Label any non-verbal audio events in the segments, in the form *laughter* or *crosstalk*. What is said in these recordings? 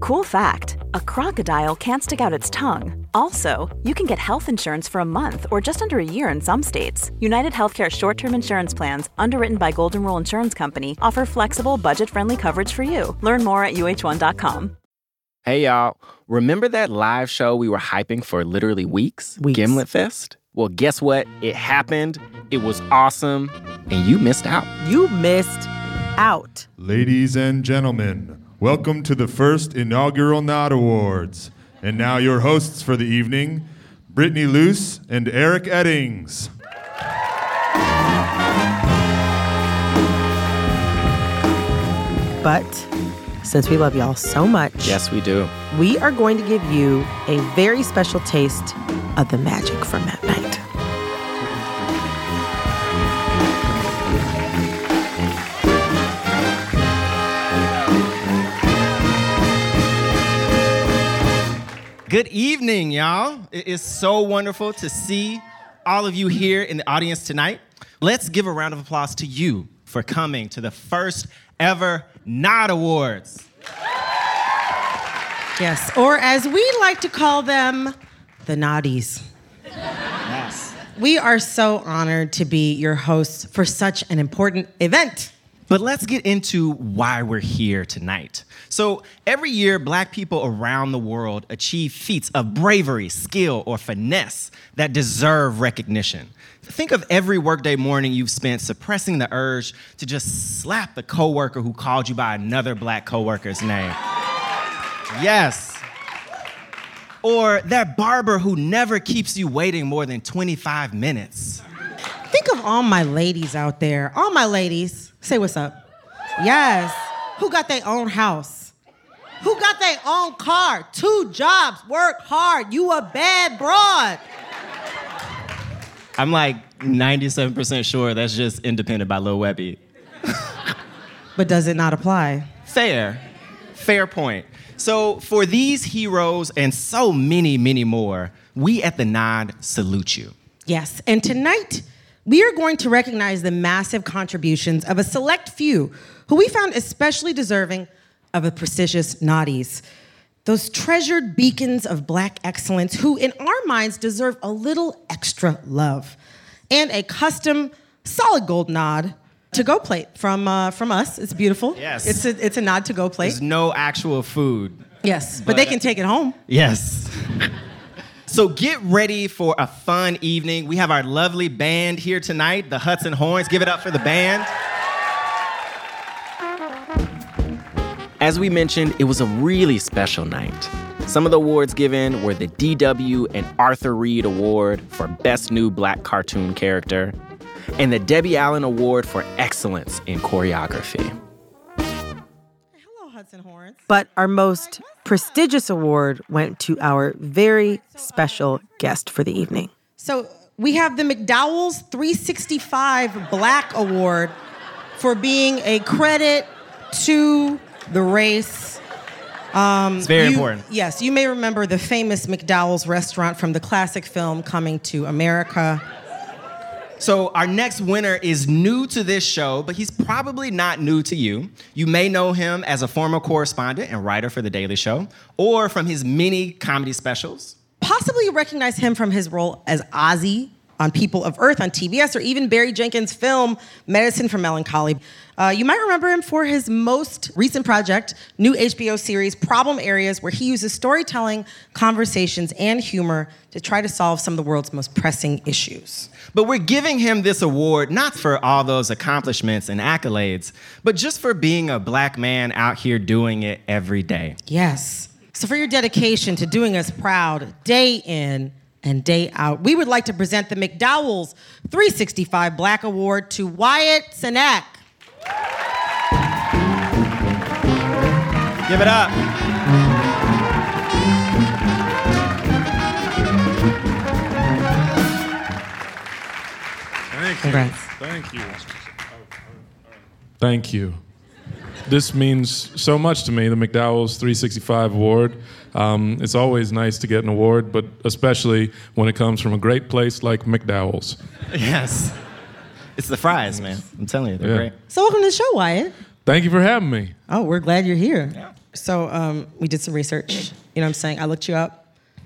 Cool fact a crocodile can't stick out its tongue. Also, you can get health insurance for a month or just under a year in some states. United Healthcare short term insurance plans, underwritten by Golden Rule Insurance Company, offer flexible, budget friendly coverage for you. Learn more at uh1.com. Hey y'all, remember that live show we were hyping for literally weeks? Weeks. Gimlet Fest? Well, guess what? It happened. It was awesome, and you missed out. You missed out. Ladies and gentlemen, welcome to the first inaugural Nod Awards. And now your hosts for the evening, Brittany Luce and Eric Eddings. But since we love y'all so much, Yes, we do. we are going to give you a very special taste of the magic from that night. Good evening, y'all. It is so wonderful to see all of you here in the audience tonight. Let's give a round of applause to you for coming to the first ever Nod Awards. Yes, or as we like to call them, the Naughties. Yes. We are so honored to be your hosts for such an important event. But let's get into why we're here tonight. So, every year, black people around the world achieve feats of bravery, skill, or finesse that deserve recognition. Think of every workday morning you've spent suppressing the urge to just slap the coworker who called you by another black coworker's name. Yes. Or that barber who never keeps you waiting more than 25 minutes. Think of all my ladies out there. All my ladies. Say what's up. Yes. Who got their own house? Who got their own car? Two jobs. Work hard. You a bad broad. I'm like 97% sure that's just independent by Lil Webby. *laughs* But does it not apply? Fair. Fair point. So, for these heroes and so many, many more, we at the Nod salute you. Yes. And tonight, we are going to recognize the massive contributions of a select few who we found especially deserving of a prestigious Naughties. Those treasured beacons of black excellence who, in our minds, deserve a little extra love and a custom solid gold nod to go plate from, uh, from us. It's beautiful. Yes. It's a, it's a nod to go plate. There's no actual food. yes, but, they can take it home. Yes. *laughs* so, get ready for a fun evening. We have our lovely band here tonight, the Hudson Horns. Give it up for the band. As we mentioned, it was a really special night. Some of the awards given were the DW and Arthur Read Award for Best New Black Cartoon Character, and the Debbie Allen Award for Excellence in Choreography. Hello, Hudson Horns. But our most prestigious award went to our very special guest for the evening. So we have the McDowell's 365 Black Award for being a credit to the race. Um, it's very You- important. Yes, you may remember the famous McDowell's restaurant from the classic film Coming to America. So, our next winner is new to this show, but he's probably not new to you. You may know him as a former correspondent and writer for The Daily Show, or from his many comedy specials. Possibly recognize him from his role as Ozzy on People of Earth on TBS, or even Barry Jenkins' film Medicine for Melancholy. Uh, you might remember him for his most recent project, new HBO series Problem Areas, where he uses storytelling, conversations, and humor to try to solve some of the world's most pressing issues. But we're giving him this award not for all those accomplishments and accolades, but just for being a black man out here doing it every day. Yes. So, for your dedication to doing us proud day in and day out, we would like to present the McDowell's 365 Black Award to Wyatt Cenac. Give it up. Thank Congrats. you. Thank you. Thank you. This means so much to me, the McDowell's 365 Award. Um, it's always nice to get an award, but especially when it comes from a great place like McDowell's. Yes. It's the fries, man. I'm telling you, they're Yeah. great. So welcome to the show, Wyatt. Thank you for having me. Oh, we're glad you're here. Yeah. So um, we did some research. You know what I'm saying? I looked you up.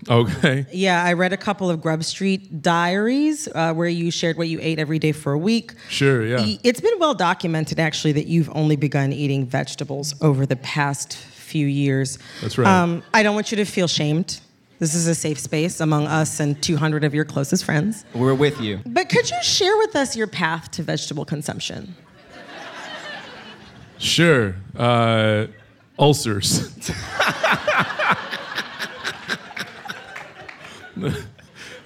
Okay. Yeah, I read a couple of Grub Street diaries uh, where you shared what you ate every day for a week. Sure, yeah. It's been well documented, actually, that you've only begun eating vegetables over the past few years. That's right. Um, I don't want you to feel shamed. This is a safe space among us and 200 of your closest friends. We're with you. But could you share with us your path to vegetable consumption? Sure. Uh, ulcers. *laughs*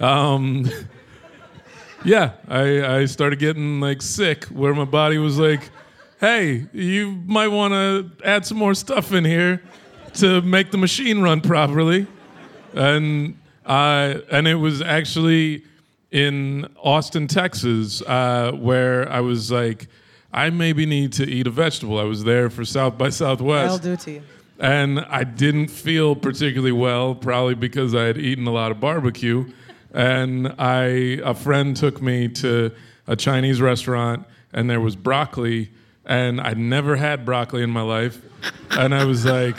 um, yeah, I, I started getting like sick where my body was like, hey, you might want to add some more stuff in here to make the machine run properly. And, uh, and it was actually in Austin, Texas, uh, where I was like, I maybe need to eat a vegetable. I was there for South by Southwest. I'll do it to you. And I didn't feel particularly well, probably because I had eaten a lot of barbecue. And I, a friend took me to a Chinese restaurant, and there was broccoli, and I'd never had broccoli in my life. And I was like,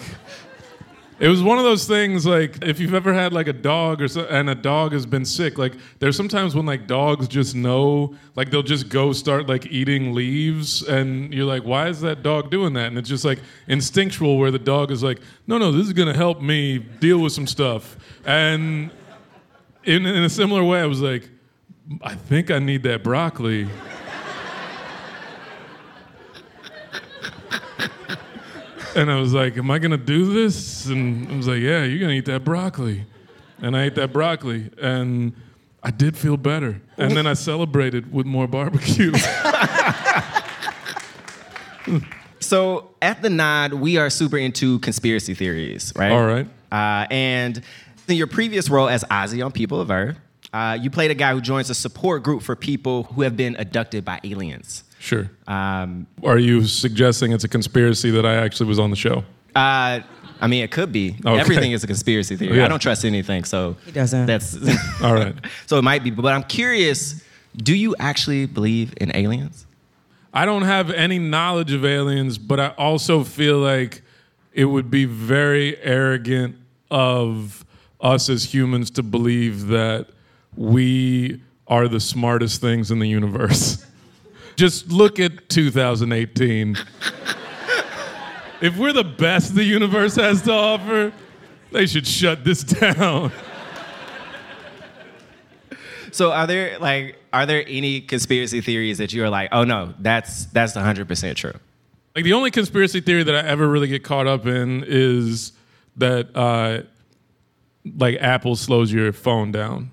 it was one of those things like if you've ever had like a dog or so, and a dog has been sick, like there's sometimes when like dogs just know, like they'll just go start like eating leaves, and you're like, why is that dog doing that? And it's just like instinctual where the dog is like, no, no, this is gonna help me deal with some stuff. And in, in a similar way, I was like, I think I need that broccoli. And I was like, Am I gonna do this? And I was like, Yeah, you're gonna eat that broccoli. And I ate that broccoli, and I did feel better. And then I celebrated with more barbecue. *laughs* So at the Nod, we are super into conspiracy theories, right? All right. Uh, and in your previous role as Ozzy on People of Earth, uh, you played a guy who joins a support group for people who have been abducted by aliens. sure. Um, Are you suggesting it's a conspiracy that I actually was on the show? uh, I mean, it could be. Okay. Everything is a conspiracy theory. Yeah. I don't trust anything, so He doesn't. That's *laughs* All right. so it might be. But I'm curious. Do you actually believe in aliens? I don't have any knowledge of aliens, but I also feel like it would be very arrogant of us as humans to believe that we are the smartest things in the universe. *laughs* Just look at 2018. if we're the best the universe has to offer, they should shut this down. *laughs* So are there like are there any conspiracy theories that you are like, oh no, that's that's 100 percent true? Like the only conspiracy theory that I ever really get caught up in is that uh, like Apple slows your phone down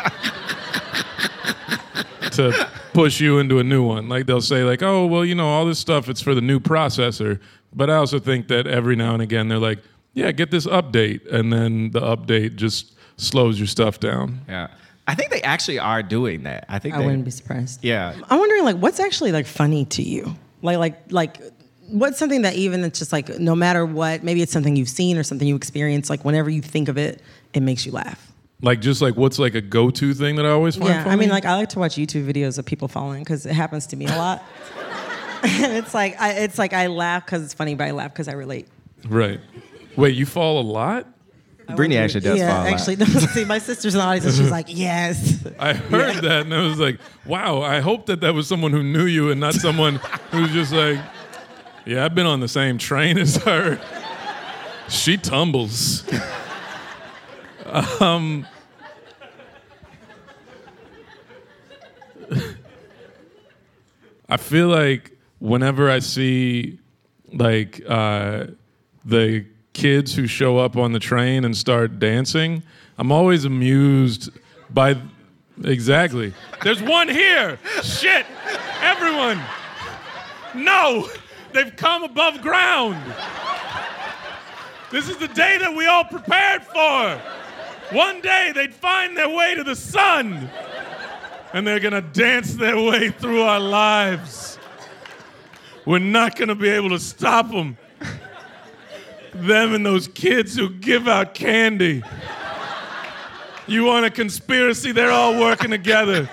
*laughs* to push you into a new one. Like they'll say like, oh well, you know, all this stuff it's for the new processor. But I also think that every now and again they're like, yeah, get this update, and then the update just slows your stuff down. Yeah. I think they actually are doing that. I think I they, wouldn't be surprised. Yeah. I'm wondering, like, what's actually like funny to you? Like, like, like, what's something that even it's just like, no matter what, maybe it's something you've seen or something you experience. Like, whenever you think of it, it makes you laugh. Like just like what's like a go-to thing that I always find Yeah, funny? I mean, like, I like to watch YouTube videos of people falling because it happens to me a lot. and *laughs* it's like, I, it's like I laugh because it's funny, but I laugh because I relate. right. Wait, you fall a lot? Brittany actually does yeah, fall. a lot. actually, *laughs* see, my sister's in the audience, and she's like, yes. *laughs* I heard that and I was like, wow, I hope that that was someone who knew you and not someone who's just like, yeah, I've been on the same train as her. She tumbles. Um, I feel like whenever I see like uh, the kids who show up on the train and start dancing, I'm always amused by exactly. There's one here. Shit, everyone. No, they've come above ground. This is the day that we all prepared for. One day they'd find their way to the sun, and they're gonna dance their way through our lives. We're not gonna be able to stop them. Them and those kids who give out candy. You want a conspiracy? They're all working together.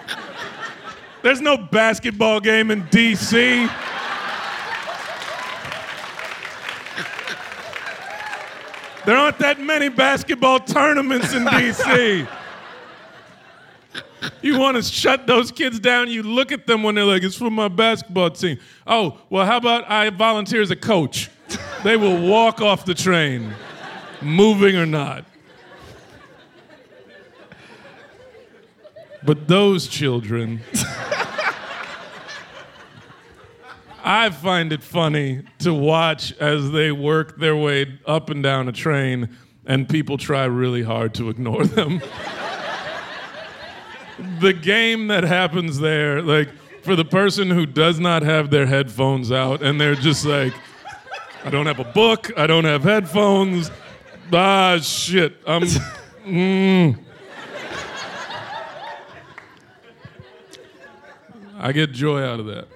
There's no basketball game in D.C. There aren't that many basketball tournaments in D.C. You want to shut those kids down? You look at them when they're like, it's for my basketball team. Oh, well, how about I volunteer as a coach? They will walk off the train, moving or not. But those children, I find it funny to watch as they work their way up and down a train and people try really hard to ignore *laughs* them. the game that happens there, like for the person who does not have their headphones out and they're just like, I don't have a book, I don't have headphones. Ah, shit. I'm. *laughs* Mm. I get joy out of that.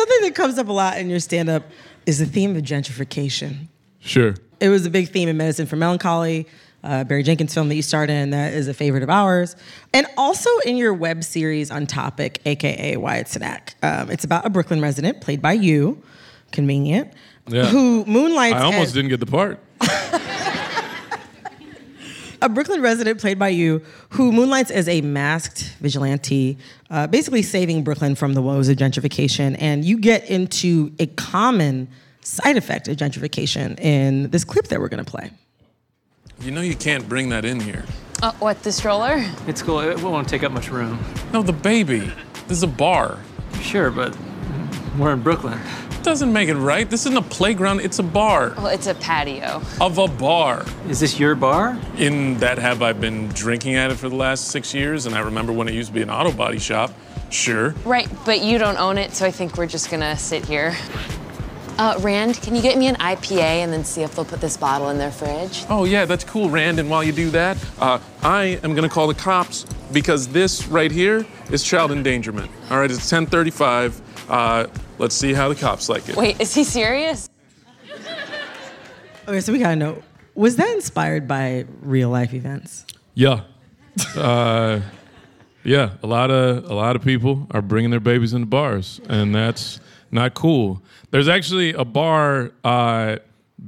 Something that comes up a lot in your stand up is the theme of gentrification. Sure. It was a big theme in Medicine for Melancholy, uh, Barry Jenkins film that you starred in, that is a favorite of ours. And also in your web series on topic, AKA Wyatt Cenac. Um, it's about a Brooklyn resident, played by you, convenient, Yeah. who moonlights I almost as didn't get the part. *laughs* a Brooklyn resident played by you who moonlights as a masked vigilante, uh, basically saving Brooklyn from the woes of gentrification. And you get into a common side effect of gentrification in this clip that we're going to play. You know you can't bring that in here. Uh, what, the stroller? It's cool. It won't take up much room. No, the baby. This is a bar. Sure, but we're in Brooklyn. Doesn't make it right. This isn't a playground, it's a bar. Well, it's a patio. Of a bar. Is this your bar? In that have I been drinking at it for the last six years, and I remember when it used to be an auto body shop. Sure. Right, but you don't own it, so I think we're just gonna sit here. Uh, Rand, can you get me an IPA and then see if they'll put this bottle in their fridge? Oh yeah, that's cool, Rand. And while you do that, uh, I am gonna call the cops because this right here is child endangerment. All right, it's 10:35. Uh, let's see how the cops like it. Wait, is he serious? Okay, so we got to know was that inspired by real life events? Yeah. *laughs* Uh, yeah, a lot of a lot of people are bringing their babies into bars, and that's not cool. There's actually a bar uh,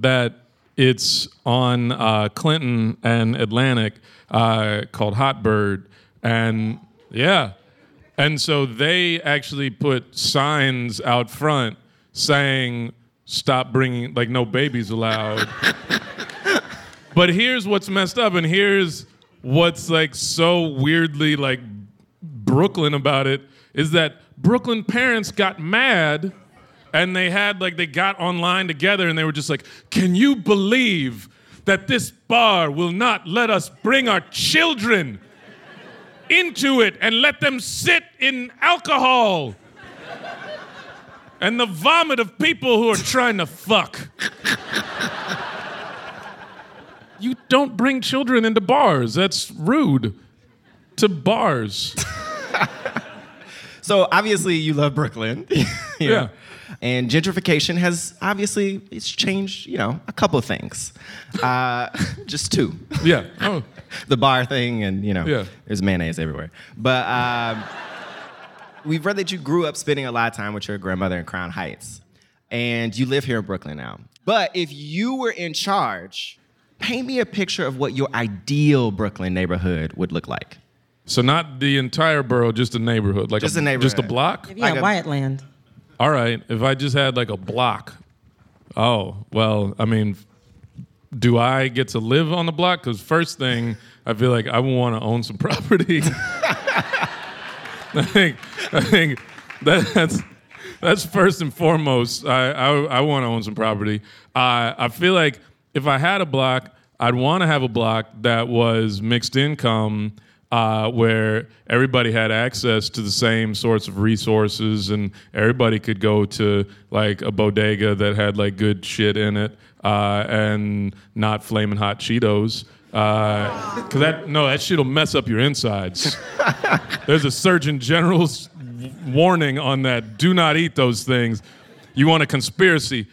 that it's on uh, Clinton and Atlantic uh, called Hot Bird, and yeah, and so they actually put signs out front saying "Stop bringing like no babies allowed." *laughs* But here's what's messed up, and here's what's like so weirdly like Brooklyn about it is that Brooklyn parents got mad and they had like they got online together and they were just like, "Can you believe that this bar will not let us bring our children into it and let them sit in alcohol?" And the vomit of people who are trying to fuck. You don't bring children into bars. That's rude to bars. *laughs* So obviously you love Brooklyn. *laughs* Yeah. And gentrification has obviously it's changed, you know, a couple of things. Uh, *laughs* just two. Yeah. Oh. *laughs* the bar thing and you know, Yeah. there's mayonnaise everywhere. But um, we've read that you grew up spending a lot of time with your grandmother in Crown Heights. And you live here in Brooklyn now. But if you were in charge, paint me a picture of what your ideal Brooklyn neighborhood would look like. So not the entire borough, just a neighborhood, like Just a, a neighborhood. just a block. Yeah, Like a- Wyatt Land. All right, if I just had like a block. Oh well, I mean, do I get to live on the block? Because first thing, I feel like I want to own some *laughs* property. I think I think that, that's that's first and foremost. I I, I want to own some property. Uh, I feel like if I had a block, I'd want to have a block that was mixed income, uh, where everybody had access to the same sorts of resources and everybody could go to like a bodega that had like good shit in it uh, and not flaming hot Cheetos. Uh, Cause that no, that shit'll mess up your insides. *laughs* There's a Surgeon General's warning on that. Do not eat those things. You want a conspiracy?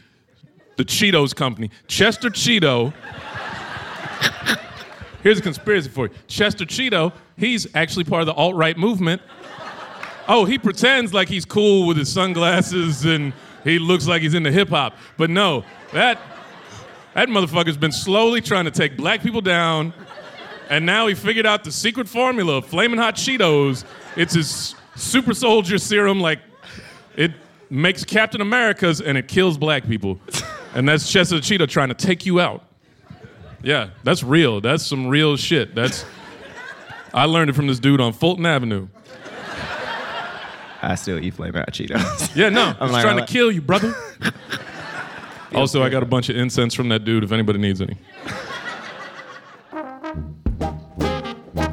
The Cheetos company, Chester Cheeto. *laughs* Here's a conspiracy for you. Chester Cheeto, he's actually part of the alt right movement. Oh, he pretends like he's cool with his sunglasses and he looks like he's into hip hop. But no, that that motherfucker's been slowly trying to take black people down, and now he figured out the secret formula of flaming hot Cheetos. It's his super soldier serum, like it makes Captain America's and it kills black people. And that's Chester Cheeto trying to take you out. Yeah, that's real. That's some real shit. That's I learned it from this dude on Fulton Avenue. I still eat flaming hot Cheetos. Yeah, no, *laughs* I'm he's like, trying I'm to kill you, brother. *laughs* also, I got a bunch of incense from that dude if anybody needs any.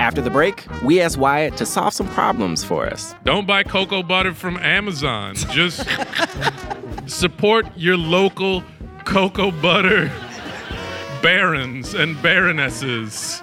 After the break, we asked Wyatt to solve some problems for us. Don't buy cocoa butter from Amazon. Just support your local cocoa butter *laughs* barons and baronesses.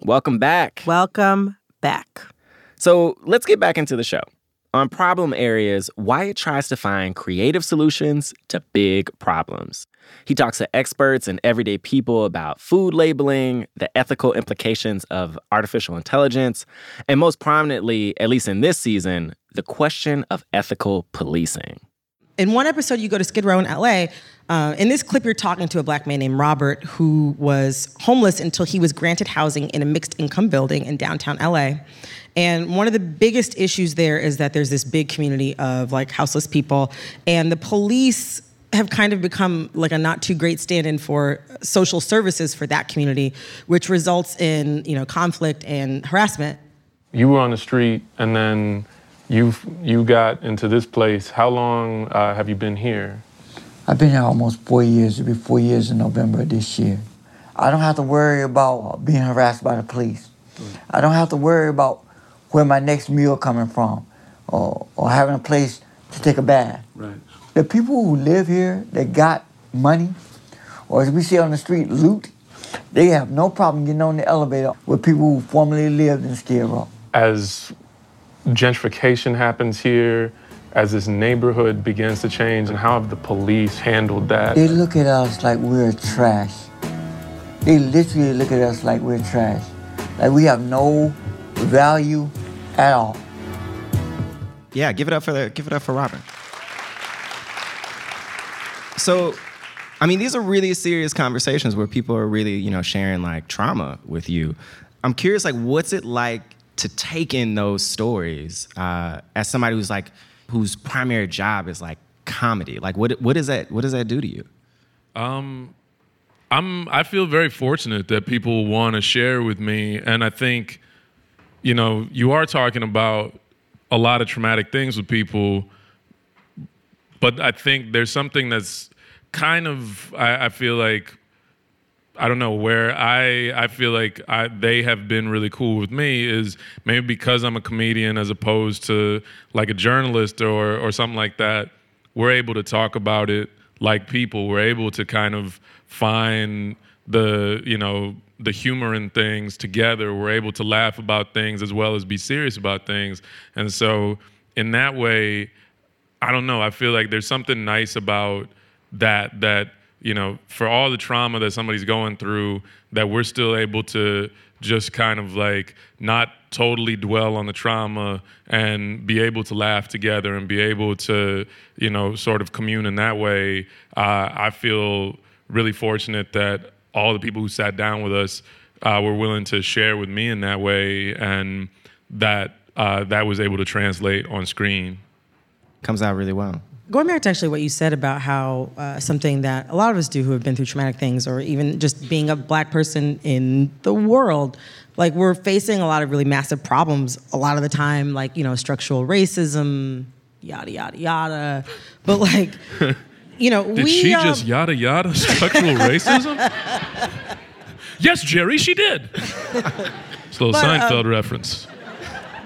Welcome back. Welcome back. So let's get back into the show. On problem areas, Wyatt tries to find creative solutions to big problems. He talks to experts and everyday people about food labeling, the ethical implications of artificial intelligence, and most prominently, at least in this season, the question of ethical policing. In one episode, you go to Skid Row in LA. Uh, in this clip, you're talking to a black man named Robert who was homeless until he was granted housing in a mixed income building in downtown LA. And one of the biggest issues there is that there's this big community of like houseless people, and the police have kind of become like a not too great stand-in for social services for that community, which results in you know conflict and harassment. You were on the street and then you you got into this place. How long uh, have you been here? I've been here almost four years. It'll be four years in November of this year. I don't have to worry about being harassed by the police. I don't have to worry about where my next meal coming from or, or having a place to take a bath. Right. The people who live here that got money, or as we say on the street, loot, they have no problem getting on the elevator with people who formerly lived in Skid Row. As gentrification happens here, as this neighborhood begins to change, and how have the police handled that? They look at us like we're trash. They literally look at us like we're trash. Like we have no value at all. Yeah, give it up for the give it up for Robin. So, I mean, these are really serious conversations where people are really, you know, sharing like trauma with you. I'm curious, like, what's it like to take in those stories uh, as somebody who's like, whose primary job is like comedy? Like, what what does that what does that do to you? Um, I'm I feel very fortunate that people want to share with me and I think you know, you are talking about a lot of traumatic things with people but I think there's something that's kind of I, I feel like I don't know where I I feel like I, they have been really cool with me is maybe because I'm a comedian as opposed to like a journalist or or something like that. We're able to talk about it like people. We're able to kind of find the you know the humor in things together. We're able to laugh about things as well as be serious about things. And so in that way, I don't know. I feel like there's something nice about that that you know for all the trauma that somebody's going through that we're still able to just kind of like not totally dwell on the trauma and be able to laugh together and be able to you know sort of commune in that way uh, i feel really fortunate that all the people who sat down with us uh, were willing to share with me in that way and that uh, that was able to translate on screen. Comes out really well Going back to actually what you said about how uh, something that a lot of us do who have been through traumatic things, or even just being a black person in the world, like we're facing a lot of really massive problems a lot of the time, like, you know, structural racism, yada, yada, yada. But like, *laughs* you know, did we. she um, just yada yada structural *laughs* racism yes jerry she did it's a little But, um, reference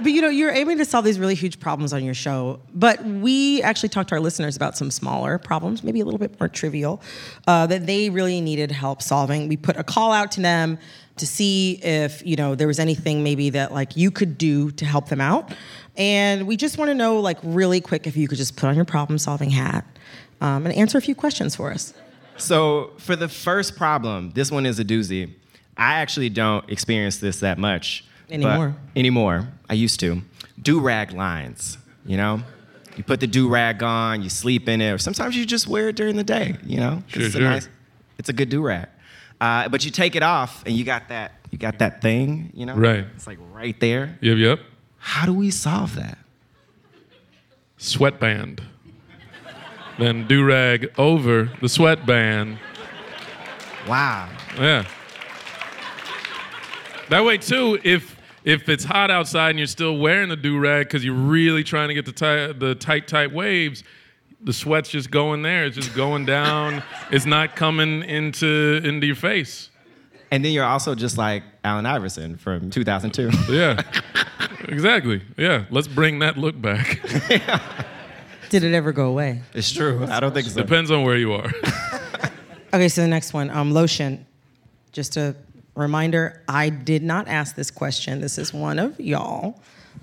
But you know, you're aiming to solve these really huge problems on your show. But we actually talked to our listeners about some smaller problems, maybe a little bit more trivial, uh, that they really needed help solving. We put a call out to them to see if you know there was anything maybe that like you could do to help them out. And we just want to know, like, really quick, if you could just put on your problem-solving hat um, and answer a few questions for us. So for the first problem, this one is a doozy. I actually don't experience this that much Anymore. anymore, I used to. Do rag lines, you know. You put the do rag on, you sleep in it, or sometimes you just wear it during the day, you know? Sure, it's sure. a nice, it's a good do rag. Uh, but you take it off, and you got that, you got that thing, you know. Right. It's like right there. yep yep How do we solve that? sweatband then do rag over the sweatband Wow. Yeah. That way too, if if it's hot outside and you're still wearing the do rag because you're really trying to get the tight the tight tight waves, the sweat's just going there. It's just going down. *laughs* it's not coming into into your face. And then you're also just like Allen Iverson from 2002. Yeah. *laughs* exactly. Yeah. Let's bring that look back. *laughs* Did it ever go away? It's true. I don't think so. Depends on where you are. Okay, so the next one, um, lotion. Just a reminder, I did not ask this question. This is one of y'all.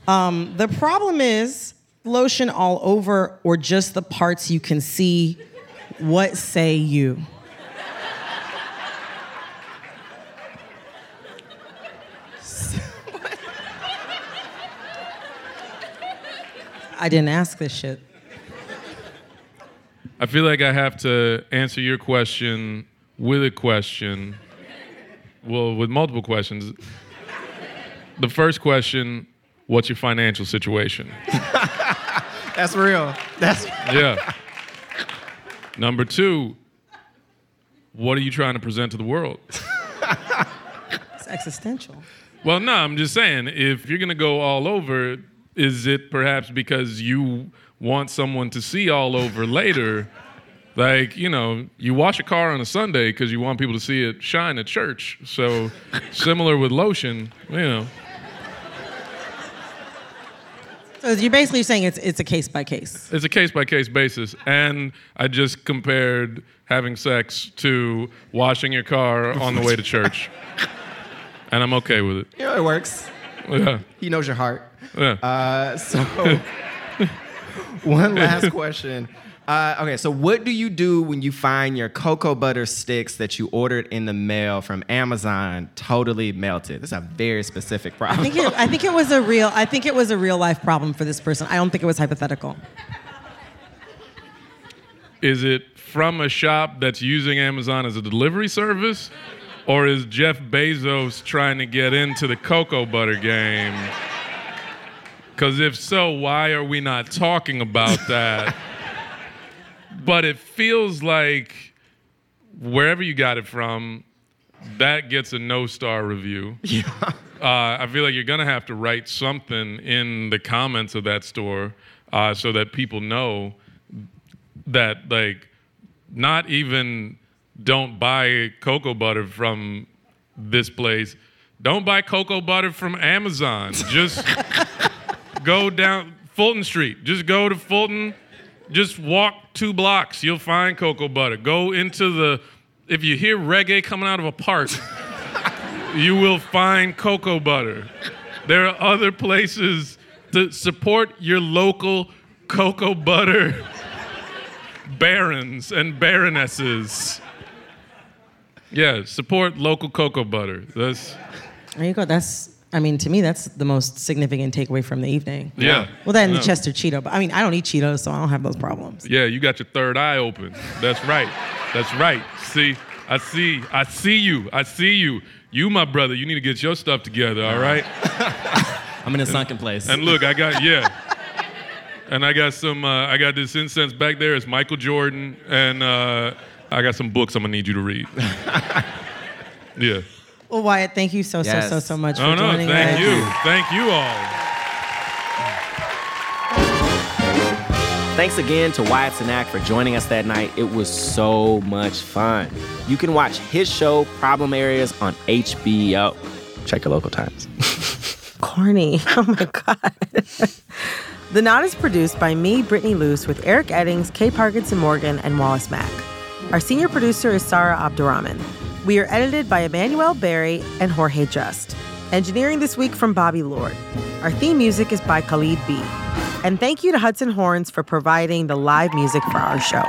Um, the problem is lotion all over or just the parts you can see. What say you? I didn't ask this shit. I feel like I have to answer your question with a question. Well, with multiple questions. The first question What's your financial situation? *laughs* That's real. That's Yeah. Number two, what are you trying to present to the world? It's existential. Well, no, I'm just saying, if you're going to go all over, is it perhaps because you want someone to see all over later? Like, you know, you wash a car on a Sunday because you want people to see it shine at church. So, *laughs* similar with lotion, you know. So you're basically saying it's it's a case by case. It's a case by case basis. And I just compared having sex to washing your car on the way to church. *laughs* And I'm okay with it. yeah it works. Yeah. He knows your heart. Yeah. Uh, so, *laughs* one last question. Uh, okay, so what do you do when you find your cocoa butter sticks that you ordered in the mail from Amazon totally melted? This is a very specific I problem. think it, I think it was a real I think it was a real life problem for this person. I don't think it was hypothetical. Is it from a shop that's using Amazon as a delivery service? Or is Jeff Bezos trying to get into the cocoa butter game? Because if so, why are we not talking about that? But it feels like wherever you got it from, that gets a no star review. *laughs* Yeah. Uh, I feel like you're gonna have to write something in the comments of that store uh, so that people know that like not even don't buy cocoa butter from this place. Don't buy cocoa butter from Amazon. Just *laughs* go down Fulton Street. Just go to Fulton. Just walk two blocks. You'll find cocoa butter. Go into the. If you hear reggae coming out of a park, *laughs* you will find cocoa butter. There are other places to support your local cocoa butter *laughs* barons and baronesses. Yeah, support local cocoa butter. That's There you go. That's. I mean, to me, that's the most significant takeaway from the evening. Yeah. Well, then the Chester Cheeto. But I mean, I don't eat Cheetos, so I don't have those problems. yeah. You got your third eye open. That's right. That's right. See, I see. I see you. I see you. You, my brother. You need to get your stuff together. All right. *laughs* I'm in a sunken place. And look, I got yeah. And I got some. Uh, I got this incense back there. It's Michael Jordan, and uh, I got some books I'm gonna need you to read. *laughs* yeah. Well, Wyatt, thank you so, so, so, so much for joining us. Oh no! joining Thank us. you. Thank you all. Thanks again to Wyatt Cenac for joining us that night. It was so much fun. You can watch his show, Problem Areas, on HBO. Check your local times. *laughs* Corny. *laughs* Oh my God. the Nod is produced by me, Brittany Luce, with Eric Eddings, Kay Parkinson Morgan, and Wallace Mack. Our senior producer is Sarah Abdurrahman. We are edited by Emmanuel Barry and Jorge Just. Engineering this week from Bobby Lord. Our theme music is by Khalid B. And thank you to Hudson Horns for providing the live music for our show.